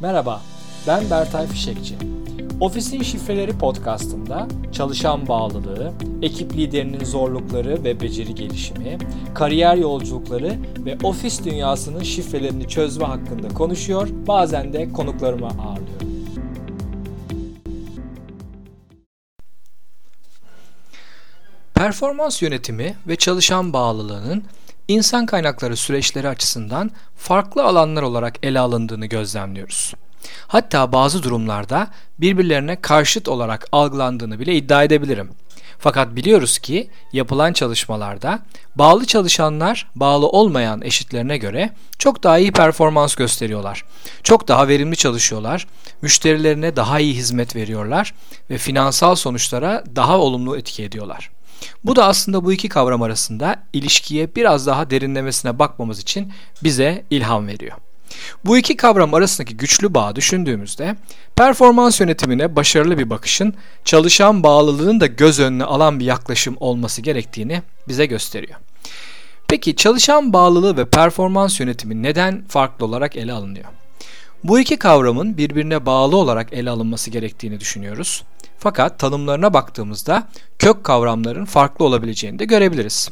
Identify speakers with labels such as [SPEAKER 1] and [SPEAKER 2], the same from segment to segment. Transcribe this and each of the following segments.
[SPEAKER 1] Merhaba, ben Bertay Fişekçi. Ofisin Şifreleri podcastında çalışan bağlılığı, ekip liderinin zorlukları ve beceri gelişimi, kariyer yolculukları ve ofis dünyasının şifrelerini çözme hakkında konuşuyor, bazen de konuklarımı ağırlıyorum. Performans yönetimi ve çalışan bağlılığının insan kaynakları süreçleri açısından farklı alanlar olarak ele alındığını gözlemliyoruz. Hatta bazı durumlarda birbirlerine karşıt olarak algılandığını bile iddia edebilirim. Fakat biliyoruz ki yapılan çalışmalarda bağlı çalışanlar bağlı olmayan eşitlerine göre çok daha iyi performans gösteriyorlar. Çok daha verimli çalışıyorlar, müşterilerine daha iyi hizmet veriyorlar ve finansal sonuçlara daha olumlu etki ediyorlar. Bu da aslında bu iki kavram arasında ilişkiye biraz daha derinlemesine bakmamız için bize ilham veriyor. Bu iki kavram arasındaki güçlü bağı düşündüğümüzde performans yönetimine başarılı bir bakışın çalışan bağlılığını da göz önüne alan bir yaklaşım olması gerektiğini bize gösteriyor. Peki çalışan bağlılığı ve performans yönetimi neden farklı olarak ele alınıyor? Bu iki kavramın birbirine bağlı olarak ele alınması gerektiğini düşünüyoruz. Fakat tanımlarına baktığımızda kök kavramların farklı olabileceğini de görebiliriz.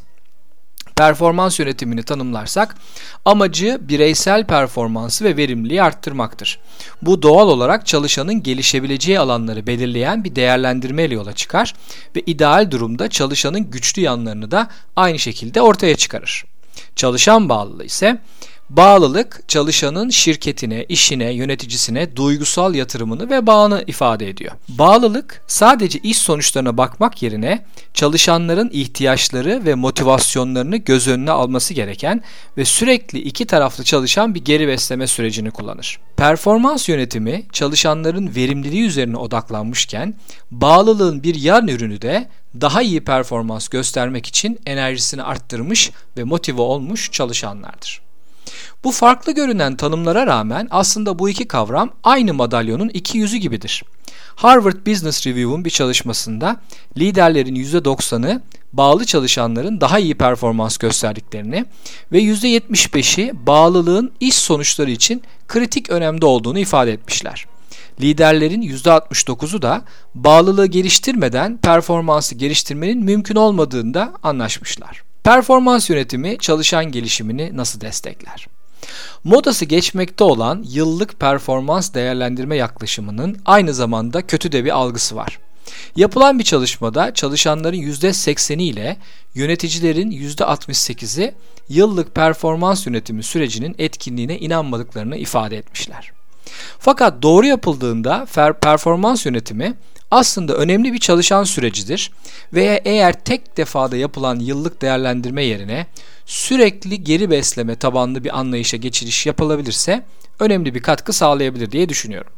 [SPEAKER 1] Performans yönetimini tanımlarsak amacı bireysel performansı ve verimliliği arttırmaktır. Bu doğal olarak çalışanın gelişebileceği alanları belirleyen bir değerlendirme ile yola çıkar ve ideal durumda çalışanın güçlü yanlarını da aynı şekilde ortaya çıkarır. Çalışan bağlılığı ise Bağlılık çalışanın şirketine, işine, yöneticisine duygusal yatırımını ve bağını ifade ediyor. Bağlılık sadece iş sonuçlarına bakmak yerine çalışanların ihtiyaçları ve motivasyonlarını göz önüne alması gereken ve sürekli iki taraflı çalışan bir geri besleme sürecini kullanır. Performans yönetimi çalışanların verimliliği üzerine odaklanmışken bağlılığın bir yan ürünü de daha iyi performans göstermek için enerjisini arttırmış ve motive olmuş çalışanlardır. Bu farklı görünen tanımlara rağmen aslında bu iki kavram aynı madalyonun iki yüzü gibidir. Harvard Business Review'un bir çalışmasında liderlerin %90'ı bağlı çalışanların daha iyi performans gösterdiklerini ve %75'i bağlılığın iş sonuçları için kritik önemde olduğunu ifade etmişler. Liderlerin %69'u da bağlılığı geliştirmeden performansı geliştirmenin mümkün olmadığında anlaşmışlar. Performans yönetimi çalışan gelişimini nasıl destekler? Modası geçmekte olan yıllık performans değerlendirme yaklaşımının aynı zamanda kötü de bir algısı var. Yapılan bir çalışmada çalışanların %80'i ile yöneticilerin %68'i yıllık performans yönetimi sürecinin etkinliğine inanmadıklarını ifade etmişler. Fakat doğru yapıldığında performans yönetimi aslında önemli bir çalışan sürecidir veya eğer tek defada yapılan yıllık değerlendirme yerine sürekli geri besleme tabanlı bir anlayışa geçiş yapılabilirse önemli bir katkı sağlayabilir diye düşünüyorum.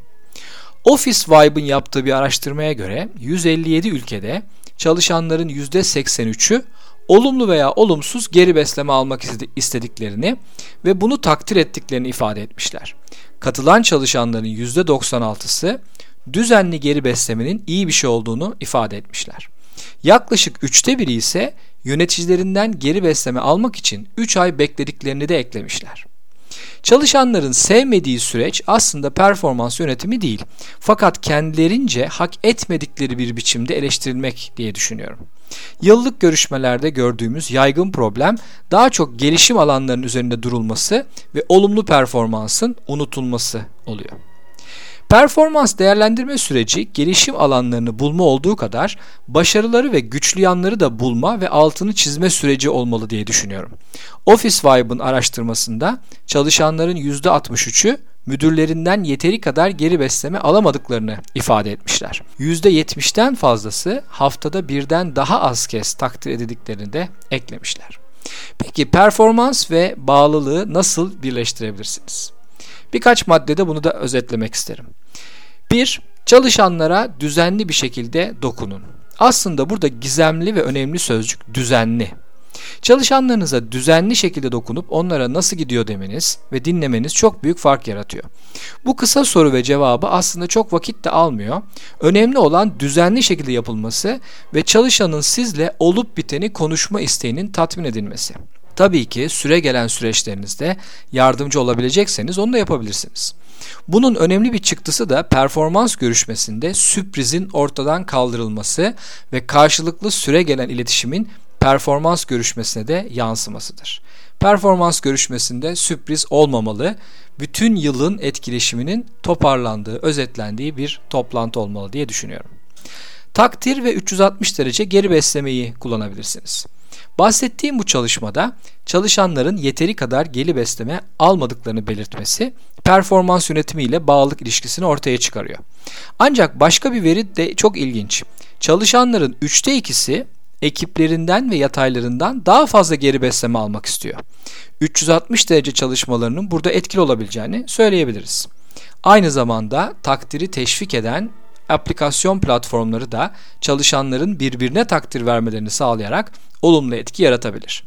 [SPEAKER 1] Office Vibe'ın yaptığı bir araştırmaya göre 157 ülkede çalışanların %83'ü olumlu veya olumsuz geri besleme almak istediklerini ve bunu takdir ettiklerini ifade etmişler. Katılan çalışanların %96'sı düzenli geri beslemenin iyi bir şey olduğunu ifade etmişler. Yaklaşık üçte biri ise yöneticilerinden geri besleme almak için 3 ay beklediklerini de eklemişler. Çalışanların sevmediği süreç aslında performans yönetimi değil. Fakat kendilerince hak etmedikleri bir biçimde eleştirilmek diye düşünüyorum. Yıllık görüşmelerde gördüğümüz yaygın problem daha çok gelişim alanlarının üzerinde durulması ve olumlu performansın unutulması oluyor. Performans değerlendirme süreci gelişim alanlarını bulma olduğu kadar başarıları ve güçlü yanları da bulma ve altını çizme süreci olmalı diye düşünüyorum. Office Vibe'ın araştırmasında çalışanların %63'ü müdürlerinden yeteri kadar geri besleme alamadıklarını ifade etmişler. %70'ten fazlası haftada birden daha az kez takdir edildiklerini de eklemişler. Peki performans ve bağlılığı nasıl birleştirebilirsiniz? Birkaç maddede bunu da özetlemek isterim. 1. Çalışanlara düzenli bir şekilde dokunun. Aslında burada gizemli ve önemli sözcük düzenli. Çalışanlarınıza düzenli şekilde dokunup onlara nasıl gidiyor demeniz ve dinlemeniz çok büyük fark yaratıyor. Bu kısa soru ve cevabı aslında çok vakit de almıyor. Önemli olan düzenli şekilde yapılması ve çalışanın sizle olup biteni konuşma isteğinin tatmin edilmesi. Tabii ki süre gelen süreçlerinizde yardımcı olabilecekseniz onu da yapabilirsiniz. Bunun önemli bir çıktısı da performans görüşmesinde sürprizin ortadan kaldırılması ve karşılıklı süre gelen iletişimin performans görüşmesine de yansımasıdır. Performans görüşmesinde sürpriz olmamalı, bütün yılın etkileşiminin toparlandığı, özetlendiği bir toplantı olmalı diye düşünüyorum. Takdir ve 360 derece geri beslemeyi kullanabilirsiniz. Bahsettiğim bu çalışmada çalışanların yeteri kadar geri besleme almadıklarını belirtmesi performans yönetimi ile bağlılık ilişkisini ortaya çıkarıyor. Ancak başka bir veri de çok ilginç. Çalışanların 3'te 2'si ekiplerinden ve yataylarından daha fazla geri besleme almak istiyor. 360 derece çalışmalarının burada etkili olabileceğini söyleyebiliriz. Aynı zamanda takdiri teşvik eden aplikasyon platformları da çalışanların birbirine takdir vermelerini sağlayarak olumlu etki yaratabilir.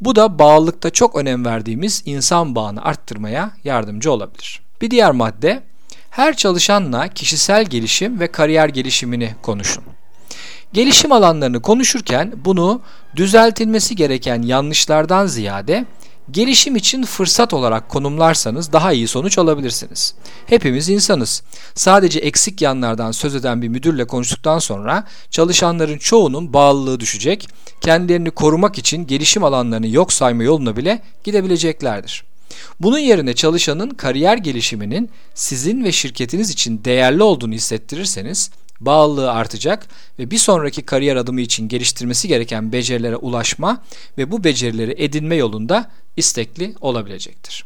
[SPEAKER 1] Bu da bağlılıkta çok önem verdiğimiz insan bağını arttırmaya yardımcı olabilir. Bir diğer madde her çalışanla kişisel gelişim ve kariyer gelişimini konuşun. Gelişim alanlarını konuşurken bunu düzeltilmesi gereken yanlışlardan ziyade gelişim için fırsat olarak konumlarsanız daha iyi sonuç alabilirsiniz. Hepimiz insanız. Sadece eksik yanlardan söz eden bir müdürle konuştuktan sonra çalışanların çoğunun bağlılığı düşecek, kendilerini korumak için gelişim alanlarını yok sayma yoluna bile gidebileceklerdir. Bunun yerine çalışanın kariyer gelişiminin sizin ve şirketiniz için değerli olduğunu hissettirirseniz bağlılığı artacak ve bir sonraki kariyer adımı için geliştirmesi gereken becerilere ulaşma ve bu becerileri edinme yolunda istekli olabilecektir.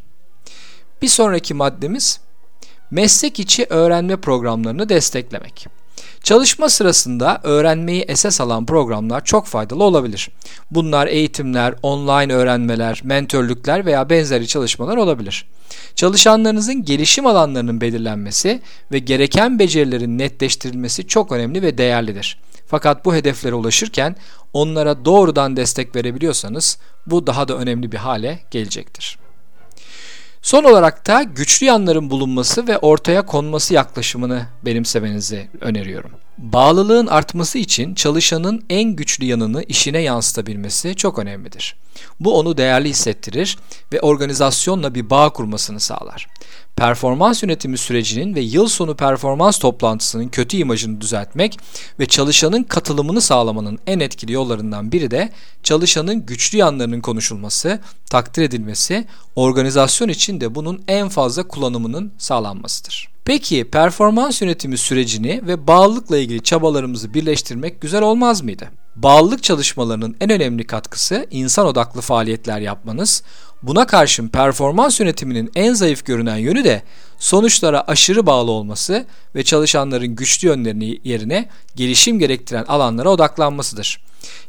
[SPEAKER 1] Bir sonraki maddemiz meslek içi öğrenme programlarını desteklemek. Çalışma sırasında öğrenmeyi esas alan programlar çok faydalı olabilir. Bunlar eğitimler, online öğrenmeler, mentörlükler veya benzeri çalışmalar olabilir. Çalışanlarınızın gelişim alanlarının belirlenmesi ve gereken becerilerin netleştirilmesi çok önemli ve değerlidir. Fakat bu hedeflere ulaşırken onlara doğrudan destek verebiliyorsanız bu daha da önemli bir hale gelecektir. Son olarak da güçlü yanların bulunması ve ortaya konması yaklaşımını benimsemenizi öneriyorum. Bağlılığın artması için çalışanın en güçlü yanını işine yansıtabilmesi çok önemlidir. Bu onu değerli hissettirir ve organizasyonla bir bağ kurmasını sağlar. Performans yönetimi sürecinin ve yıl sonu performans toplantısının kötü imajını düzeltmek ve çalışanın katılımını sağlamanın en etkili yollarından biri de çalışanın güçlü yanlarının konuşulması, takdir edilmesi, organizasyon için de bunun en fazla kullanımının sağlanmasıdır. Peki performans yönetimi sürecini ve bağlılıkla ilgili çabalarımızı birleştirmek güzel olmaz mıydı? Bağlılık çalışmalarının en önemli katkısı insan odaklı faaliyetler yapmanız. Buna karşın performans yönetiminin en zayıf görünen yönü de sonuçlara aşırı bağlı olması ve çalışanların güçlü yönlerini yerine gelişim gerektiren alanlara odaklanmasıdır.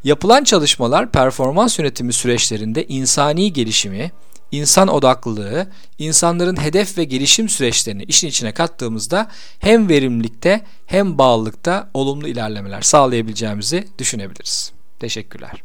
[SPEAKER 1] Yapılan çalışmalar performans yönetimi süreçlerinde insani gelişimi, insan odaklılığı, insanların hedef ve gelişim süreçlerini işin içine kattığımızda hem verimlilikte hem bağlılıkta olumlu ilerlemeler sağlayabileceğimizi düşünebiliriz. Teşekkürler.